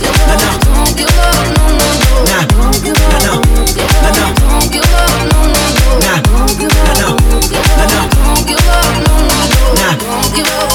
Don't give up, no, no, no. nah, nah, nah, nah, nah, nah, nah, no. nah, nah, nah, nah, nah, nah, nah, nah, nah, nah,